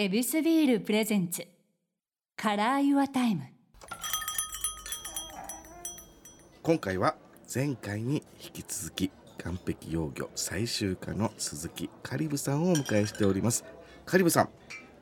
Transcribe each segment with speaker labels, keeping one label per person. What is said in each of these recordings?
Speaker 1: ヱビスビール presents。Color Your Time。
Speaker 2: 今回は前回に引き続き岸壁幼魚採集家の鈴木香里武さんをお迎えしております。香里武さん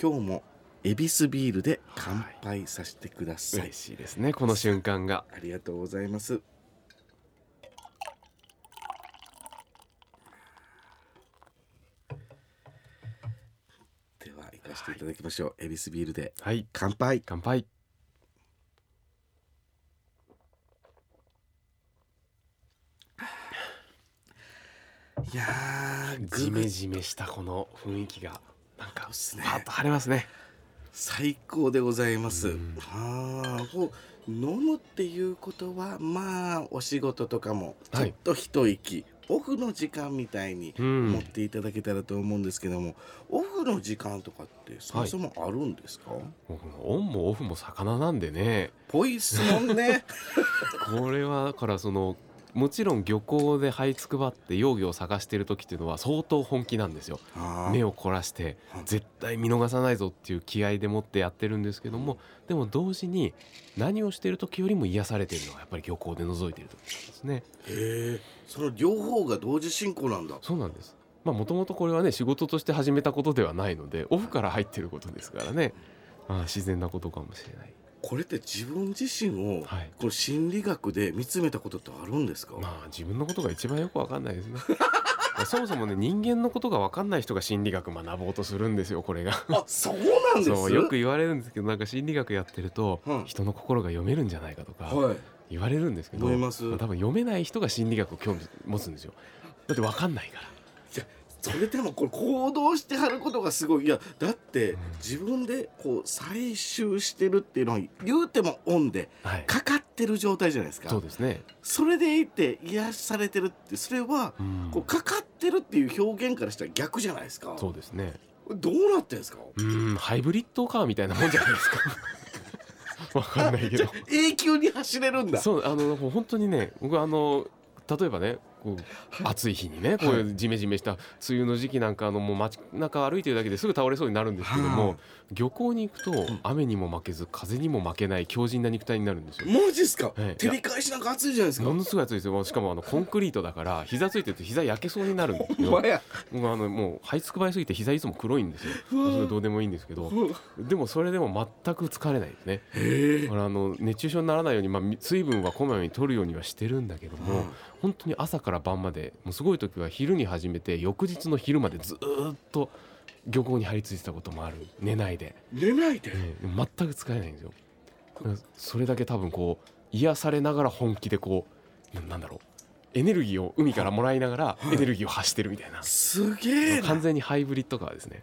Speaker 2: 今日もヱビスビールで乾杯させてください、
Speaker 3: 嬉しいですねこの瞬間が。
Speaker 2: ありがとうございますでは行かせていただきましょう、エビスビールで。
Speaker 3: はい。
Speaker 2: 乾杯。
Speaker 3: 乾杯。
Speaker 2: いやー
Speaker 3: ジメ
Speaker 2: グ
Speaker 3: ジメしたこの雰囲気がなんかパッと晴れますね。
Speaker 2: 最高でございます。
Speaker 3: うん。
Speaker 2: はあ、飲むっていうことはまあお仕事とかもち
Speaker 3: はい。
Speaker 2: ょっと一息、オフの時間みたいに
Speaker 3: うん
Speaker 2: 持っていただけたらと思うんですけども、オフの時間とかってそもそもあるんですか？
Speaker 3: 僕のオンもオフも魚なんでね
Speaker 2: ぽいっすもんね。
Speaker 3: これはだからそのもちろん漁港で這いつくばって幼魚を探してる時っていうのは相当本気なんですよ。目を凝らして
Speaker 2: はい。
Speaker 3: 絶対見逃さないぞっていう気合でもってやってるんですけどもでも同時に何をしてる時よりも癒されてるのがやっぱり漁港で覗いてる時なんですね。
Speaker 2: へえ、その両方が同時進行なんだ。
Speaker 3: そうなんです。まあもともとこれはね仕事として始めたことではないのでオフから入ってることですからね。ああ自然なことかもしれない
Speaker 2: これって自分自身を
Speaker 3: はい。
Speaker 2: この心理学で見つめたことってあるんですか？
Speaker 3: まあ自分のことが一番よくわかんないですね。ま あそもそもね人間のことがわかんない人が心理学学ぼうとするんですよこれが。
Speaker 2: あ、そうなんです？
Speaker 3: よく言われるんですけどなんか心理学やってると、
Speaker 2: うん。
Speaker 3: 人の心が読めるんじゃないかとか
Speaker 2: はい。
Speaker 3: 言われるんですけど、
Speaker 2: ます。
Speaker 3: あ多分読めない人が心理学を興味持つんですよ。だってわかんないから
Speaker 2: それでもこれ行動してはることがすごい。いやだって自分でこう採集してるっていうのは言うてもオンで
Speaker 3: はい。
Speaker 2: かかってる状態じゃないですか。
Speaker 3: そうですね、
Speaker 2: それでいて癒されてるってそれは
Speaker 3: うん。
Speaker 2: こうかかってるっていう表現からしたら逆じゃないですか。
Speaker 3: そうですね。
Speaker 2: どうなってんですか？
Speaker 3: うんハイブリッドカーみたいなもんじゃないですか。わかんないけど。
Speaker 2: 永久に走れるんだ。
Speaker 3: そうあの本当にね僕あの例えばねこう暑い日にねこういうジメジメした梅雨の時期なんかあのもう街中歩いてるだけですぐ倒れそうになるんですけども、
Speaker 2: はい。
Speaker 3: 漁港に行くと雨にも負けず風にも負けない強靭な肉体になるんですよ。
Speaker 2: マジっすか、
Speaker 3: はい。
Speaker 2: 照り返しなんか暑いじゃないですか。
Speaker 3: ものすごい暑いですよ。しかもあのコンクリートだから膝ついてると膝焼けそうになるんですよ。
Speaker 2: お前や。
Speaker 3: 僕あのもう這いつくばりすぎて膝いつも黒いんですよ。それどうでもいいんですけど。でもそれでも全く疲れないですね。
Speaker 2: へえ。
Speaker 3: だからあの熱中症にならないように、まあ、み水分はこまめに取るようにはしてるんだけども、
Speaker 2: うん
Speaker 3: 本当に朝から晩までもうすごい時は昼に始めて翌日の昼までずーっと漁港に張り付いてたこともある。寝ないで、
Speaker 2: 寝ないで、
Speaker 3: ええ全く疲れないんですよ。だからそれだけ多分こう癒されながら本気でこうななんだろう。エネルギーを海からもらいながら
Speaker 2: はい。
Speaker 3: エネルギーを発してるみたいな、
Speaker 2: すげえな。
Speaker 3: 完全にハイブリッドカーですね。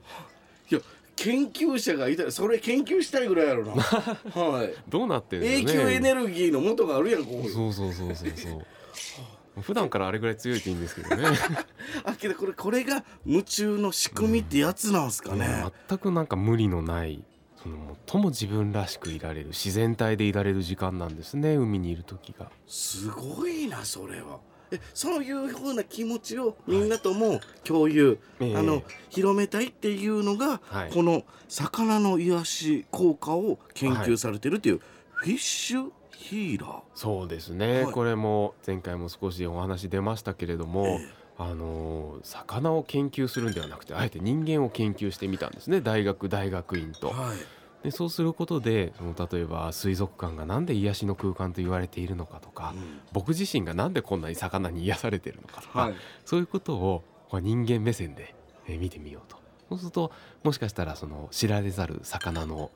Speaker 2: いや研究者がいたらそれ研究したいぐらいやろな。はい。
Speaker 3: どうなってるんで
Speaker 2: 永
Speaker 3: すかね
Speaker 2: 久エネルギーの元があるやんここに。
Speaker 3: そうそうそうそうそう 普段からあれぐらい強いといいんですけどね。
Speaker 2: あけどこれこれが夢中の仕組みってやつなんすかね、
Speaker 3: 全くなんか無理のないその最も自分らしくいられる自然体でいられる時間なんですね海にいる時が。
Speaker 2: すごいなそれは。えそういうふうな気持ちをみんなとも共有、
Speaker 3: ええ。
Speaker 2: あの広めたいっていうのが、
Speaker 3: はい。
Speaker 2: この魚の癒し効果を研究されてるっていう、フィッシュヒーラー。
Speaker 3: そうですね、
Speaker 2: はい。
Speaker 3: これも前回も少しお話出ましたけれども、
Speaker 2: ええ。
Speaker 3: あのー魚を研究するんではなくてあえて人間を研究してみたんですね。大学大学院と。
Speaker 2: はい。
Speaker 3: でそうすることでその例えば水族館がなんで癒しの空間と言われているのかとか、僕自身がなんでこんなに魚に癒されてるのかとか、
Speaker 2: はい。
Speaker 3: そういうことをまあ人間目線でえー見てみようと。そうするともしかしたらその知られざる魚の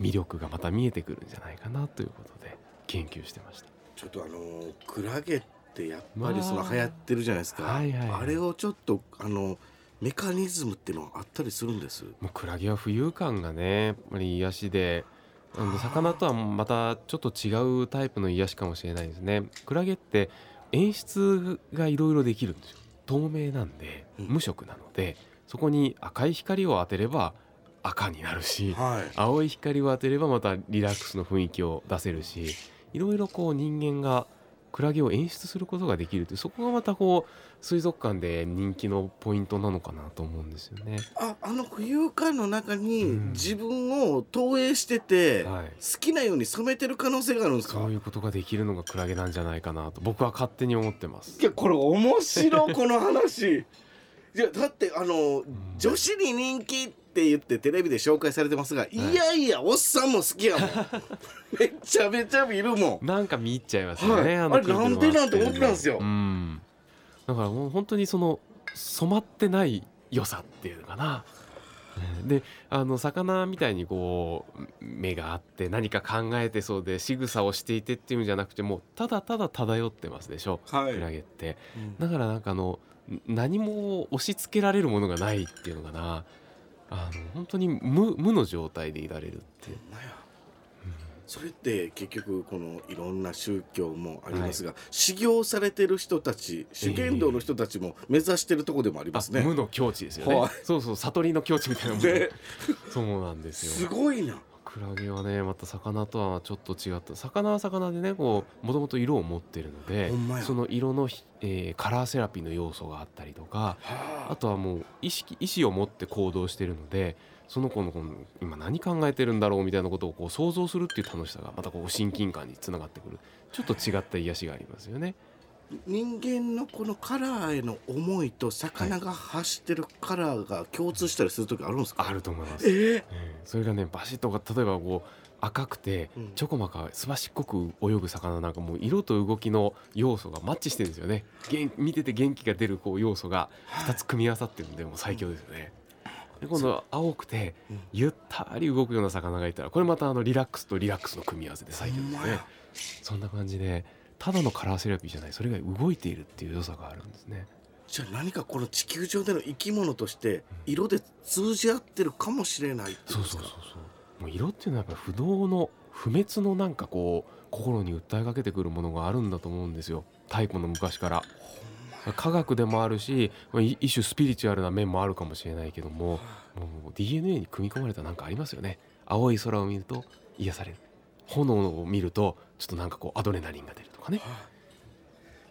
Speaker 3: 魅力がまた見えてくるんじゃないかなということで研究してました。
Speaker 2: ちょっとあのークラゲってやっぱり
Speaker 3: まあ。
Speaker 2: その流行ってるじゃないですか、
Speaker 3: はいはいはい。
Speaker 2: あれをちょっとあのメカニズムっていうのはあったりするんです。
Speaker 3: もうクラゲは浮遊感がねやっぱり癒しで魚とはまたちょっと違うタイプの癒しかもしれないですね。クラゲって演出がいろいろできるんですよ。透明なんで
Speaker 2: うん。
Speaker 3: 無色なのでそこに赤い光を当てれば赤になるし
Speaker 2: はい。
Speaker 3: 青い光を当てればまたリラックスの雰囲気を出せるしいろいろこう人間がクラゲを演出することができるというそこがまたこう水族館で人気のポイントなのかなと思うんですよね。
Speaker 2: ああの浮遊感の中に
Speaker 3: うん。
Speaker 2: 自分を投影してて、
Speaker 3: はい。
Speaker 2: 好きなように染めてる可能性があるんですか？
Speaker 3: そういうことができるのがクラゲなんじゃないかなと僕は勝手に思ってます。
Speaker 2: い。やこれ面白いこの話。いやだってあの、女子に人気って言ってテレビで紹介されてますが、い、やいやおっさんも好きやもん。めちゃめちゃ見るもん。
Speaker 3: なんか見入っちゃいますよね。
Speaker 2: はい。
Speaker 3: の
Speaker 2: あれなんでなんて思ってたんですよ。
Speaker 3: うん。だからもう本当にその染まってない良さっていうのかな。うんであの魚みたいにこう目があって何か考えてそうで仕草をしていてっていうんじゃなくてもうただただ漂ってますでしょ、
Speaker 2: はい。
Speaker 3: クラゲって。
Speaker 2: うん。
Speaker 3: だからなんかあのん何も押し付けられるものがないっていうのかなあの本当に無無の状態でいられるっていう、
Speaker 2: ほんそれって結局このいろんな宗教もありますが、修行されてる人たち修験道の人たちも目指してるとこでもありますね。
Speaker 3: あ無の境地ですよね、
Speaker 2: はい。
Speaker 3: そうそう悟りの境地みたいなもんで
Speaker 2: ね。
Speaker 3: そうなんです
Speaker 2: す
Speaker 3: よ
Speaker 2: ごいな。
Speaker 3: クラゲはねまた魚とはちょっと違った。魚は魚でねこうもともと色を持ってるのでその色のひ、えーカラーセラピーの要素があったりとか
Speaker 2: は
Speaker 3: あ。とはもう意識意思を持って行動してるのでその子のこの今何考えてるんだろうみたいなことをこう想像するっていう楽しさがまたこう親近感につながってくる。ちょっと違った癒しがありますよね。
Speaker 2: 人間のこのカラーへの思いと魚が発してるカラーが共通したりする時あるんですか、
Speaker 3: あると思います。
Speaker 2: えー。
Speaker 3: ええそれがねバシッとか例えばこう赤くて
Speaker 2: うん。
Speaker 3: ちょこまかすばしっこく泳ぐ魚なんかもう色と動きの要素がマッチしてるんですよね。元見てて元気が出るこう要素が2つ組み合わさってるんでもう最強ですよね。で今度青くて
Speaker 2: うん。
Speaker 3: ゆったり動くような魚がいたらこれまたあのリラックスとリラックスの組み合わせで最強ですね。そんな感じでただのカラーセラピーじゃない。それが動いているっていう良さがあるんですね。
Speaker 2: じゃあ何かこの地球上での生き物として色で通じ合ってるかもしれないってい
Speaker 3: そうう
Speaker 2: ですか？
Speaker 3: そうそうそう。もう色っていうのはやっぱ不動の不滅のなんかこう心に訴えかけてくるものがあるんだと思うんですよ。太古の昔から。科学でもあるし一種スピリチュアルな面もあるかもしれないけどももう DNA に組み込まれたなんかありますよね。青い空を見ると癒される。炎を見るとちょっとなんかこうアドレナリンが出る。とかね。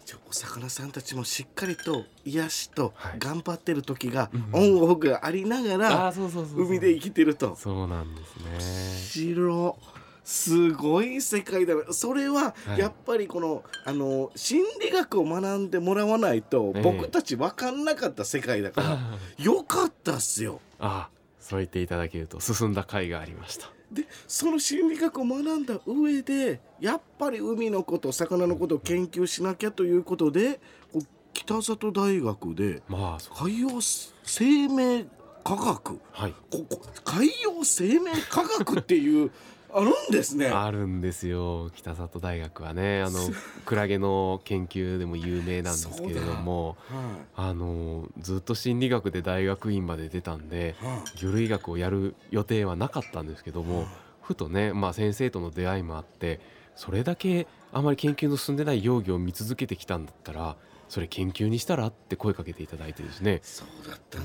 Speaker 2: じゃあお魚さんたちもしっかりと癒しと
Speaker 3: はい。
Speaker 2: 頑張ってる時が
Speaker 3: うん
Speaker 2: オンオフがありなが
Speaker 3: あ
Speaker 2: ら海で生きてると。
Speaker 3: そうなんですね。
Speaker 2: 白すごい世界だ。なそれは
Speaker 3: はい。
Speaker 2: やっぱりこの、あの心理学を学んでもらわないと
Speaker 3: ええ。
Speaker 2: 僕たち分かんなかった世界だから、
Speaker 3: あ
Speaker 2: よかったっすよ
Speaker 3: あそう言っていただけると進んだ回がありました
Speaker 2: でその心理学を学んだ上でやっぱり海のこと魚のことを研究しなきゃということで北里大学で海洋生命科学。
Speaker 3: はい。
Speaker 2: ここ海洋生命科学っていうあるんですね。
Speaker 3: あるんですよ。北里大学はね。あのクラゲの研究でも有名なんですけれども。
Speaker 2: は
Speaker 3: あのずっと心理学で大学院まで出たんで魚類学をやる予定はなかったんですけど
Speaker 2: い。
Speaker 3: もふとね、まあ、先生との出会いもあってそれだけあまり研究の進んでない幼魚を見続けてきたんだったらそれ研究にしたらって声かけていただいてですね。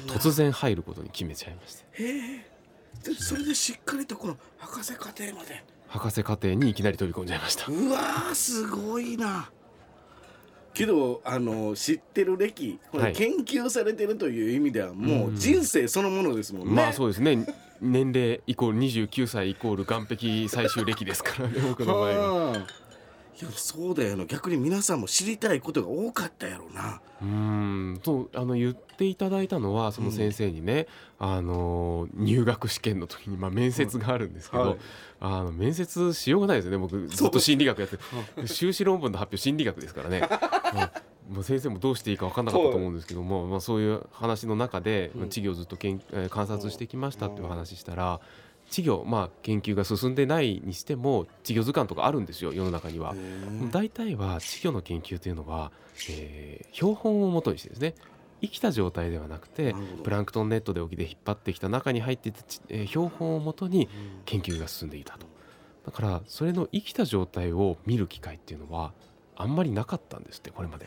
Speaker 3: 突然入ることに決めちゃいまして。
Speaker 2: へえ。でそれでしっかりとこの博士課程まで。
Speaker 3: 博士課程にいきなり飛び込んじゃいました。
Speaker 2: うわーすごいな。けどあの知ってる歴これ
Speaker 3: はい
Speaker 2: 研究されてるという意味ではもう
Speaker 3: うん
Speaker 2: 人生そのものですもんね。
Speaker 3: まあそうですね年齢イコール29歳イコール岸壁最終歴ですからね僕の場合は
Speaker 2: はあいやそうだよな。逆に皆さんも知りたいことが多かったやろうな。
Speaker 3: うーんとあの言っていただいたのはその先生にね、あの入学試験の時に、まあ、面接があるんですけど、
Speaker 2: はい。
Speaker 3: あの面接しようがないですよね。僕ずっと心理学やって修士論文の発表心理学ですからね、まあもう先生もどうしていいか分かんなかったと思うんですけども、まあ、そういう話の中で、
Speaker 2: うん。
Speaker 3: 稚魚をずっとけん、えー観察してきましたっていう話したら稚魚、まあ、研究が進んでないにしても稚魚図鑑とかあるんですよ世の中には。大体は稚魚の研究というのは、えー標本をもとにしてですね生きた状態ではなくてプランクトンネットで沖で引っ張ってきた中に入っていたち、えー標本をもとに
Speaker 2: うん。
Speaker 3: 研究が進んでいたと。だからそれの生きた状態を見る機会っていうのはあんまりなかったんですってこれまで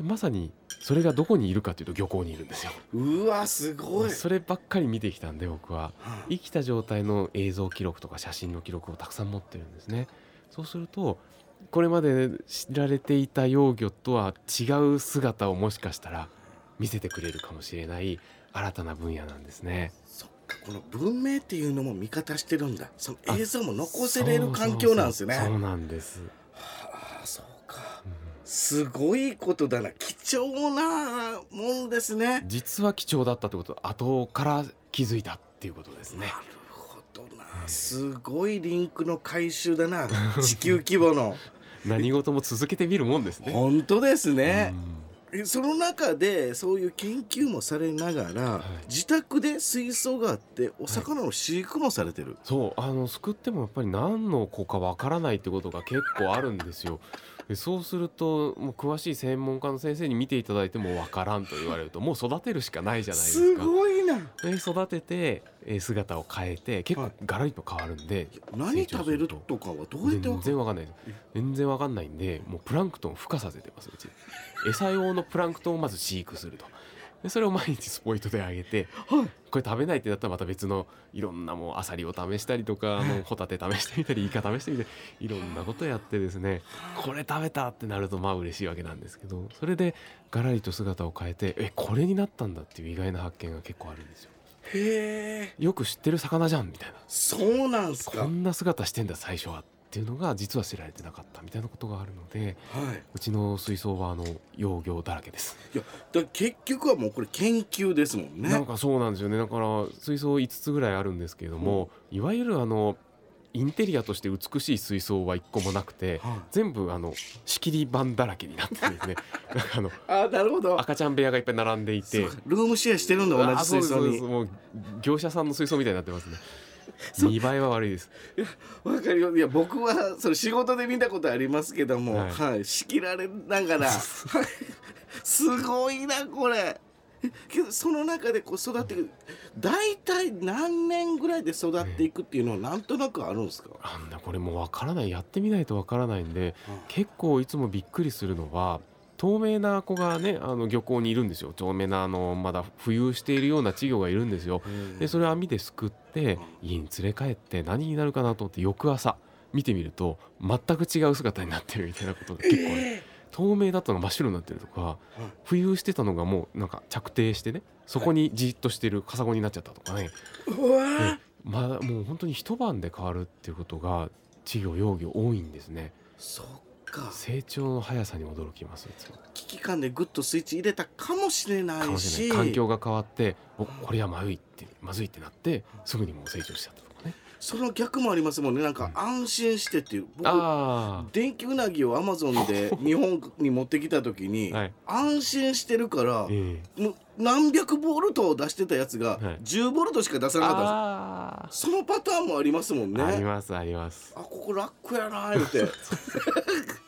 Speaker 3: まさにそれがどこにいるかというと漁港にいるんですよ。
Speaker 2: うわすごい。
Speaker 3: そればっかり見てきたんで僕は。
Speaker 2: は
Speaker 3: 生きた状態の映像記録とか写真の記録をたくさん持ってるんですね。そうするとこれまで知られていた幼魚とは違う姿をもしかしたら見せてくれるかもしれない新たな分野なんですね。
Speaker 2: そっかこの文明っていうのも味方してるんだ。その映像も残せれる環境なんですよね。
Speaker 3: そうなんです。
Speaker 2: すごいことだな。貴重なもんですね。
Speaker 3: 実は貴重だったってこと後から気づいたっていうことですね。
Speaker 2: な。るほどな。すごいリンクの回収だな。地球規模の。
Speaker 3: 何事も続けてみるもんですね。
Speaker 2: 本当ですね。その中でそういう研究もされながら、
Speaker 3: はい。
Speaker 2: 自宅で水槽があってお魚の飼育もされてる、
Speaker 3: そう。あの救ってもやっぱり何の子かわからないってことが結構あるんですよ。でそうするともう詳しい専門家の先生に見ていただいてもわからんと言われるともう育てるしかないじゃないです
Speaker 2: す
Speaker 3: か。
Speaker 2: ごいな。
Speaker 3: で育ててえー姿を変えて結構
Speaker 2: はい。
Speaker 3: ガラリと変わるんで、
Speaker 2: 何食べるとかはどうやって
Speaker 3: 全然わかんない全然わかんないんでもうプランクトンを孵化させてますうち。餌用のプランクトンをまず飼育するとでそれを毎日スポイトであげて
Speaker 2: はい。
Speaker 3: これ食べないってなったらまた別のいろんなもうアサリを試したりとかあのホタテ試してみたりイカ試してみたりいろんなことやってですね。これ食べたってなるとまあ嬉しいわけなんですけどそれでガラリと姿を変えてえこれになったんだっていう意外な発見が結構あるんですよ。
Speaker 2: へえ。
Speaker 3: よく知ってる魚じゃんみたいな。
Speaker 2: そうなんす
Speaker 3: こ
Speaker 2: か
Speaker 3: んな姿してんだ最初はっていうのが実は知られてなかったみたいなことがあるので
Speaker 2: はい。う
Speaker 3: ちの水槽はあの幼魚だらけです、
Speaker 2: いやだ結局はもうこれ研究ですもんね。
Speaker 3: なんかそうなんですよね。だから水槽5つぐらいあるんですけれども、いわゆるあのインテリアとして美しい水槽は1個もなくて
Speaker 2: は
Speaker 3: 全部あの仕切り板だらけになってるんですね。あの
Speaker 2: なるほど。
Speaker 3: 赤ちゃん部屋がいっぱい並んでいて。
Speaker 2: ルームシェアしてるんだ同
Speaker 3: あ
Speaker 2: じ水槽に。
Speaker 3: もう業者さんの水槽みたいになってますね見栄えは悪いです。
Speaker 2: わかるよいや僕はそれ仕事で見たことありますけども
Speaker 3: は
Speaker 2: はい。い、仕切られながら すごいなこれ。えけどその中でこう育っていく。大体何年ぐらいで育っていくっていうのはなんとなくあるんですか、
Speaker 3: なんだこれもうわからない。やってみないとわからないんで結構いつもびっくりするのは透明な子がねあの漁港にいるんですよ。透明なあのまだ浮遊しているような稚魚がいるんですよ。でそれを網ですくって家に連れ帰って何になるかなと思って翌朝見てみると全く違う姿になってるみたいなことが結構ある、
Speaker 2: え
Speaker 3: 透明だったのが真っ白になってるとか浮遊してたのがもうなんか着底してねそこにじっとしてるカサゴになっちゃったとかね、まあもう本当に一晩で変わるっていうことが稚魚幼魚多いんですね
Speaker 2: か。
Speaker 3: 成長の速さに驚きます
Speaker 2: 危機感でグッとスイッチ入れたかもしれないし。
Speaker 3: 環境が変わっておこれはまずいってまずいってなってすぐにもう成長しちゃった
Speaker 2: その逆もありますもんね。なんか安心してっていう。僕
Speaker 3: あ
Speaker 2: 電気うなぎをアマゾンで 日本に持ってきた時に、
Speaker 3: はい。
Speaker 2: 安心してるから
Speaker 3: あ、ええ。
Speaker 2: もう何百ボルトを出してたやつが
Speaker 3: はい。
Speaker 2: 10ボルトしか出さなかったそのパターンもありますもんね。
Speaker 3: ーありますあります。
Speaker 2: あここ楽やなー言うて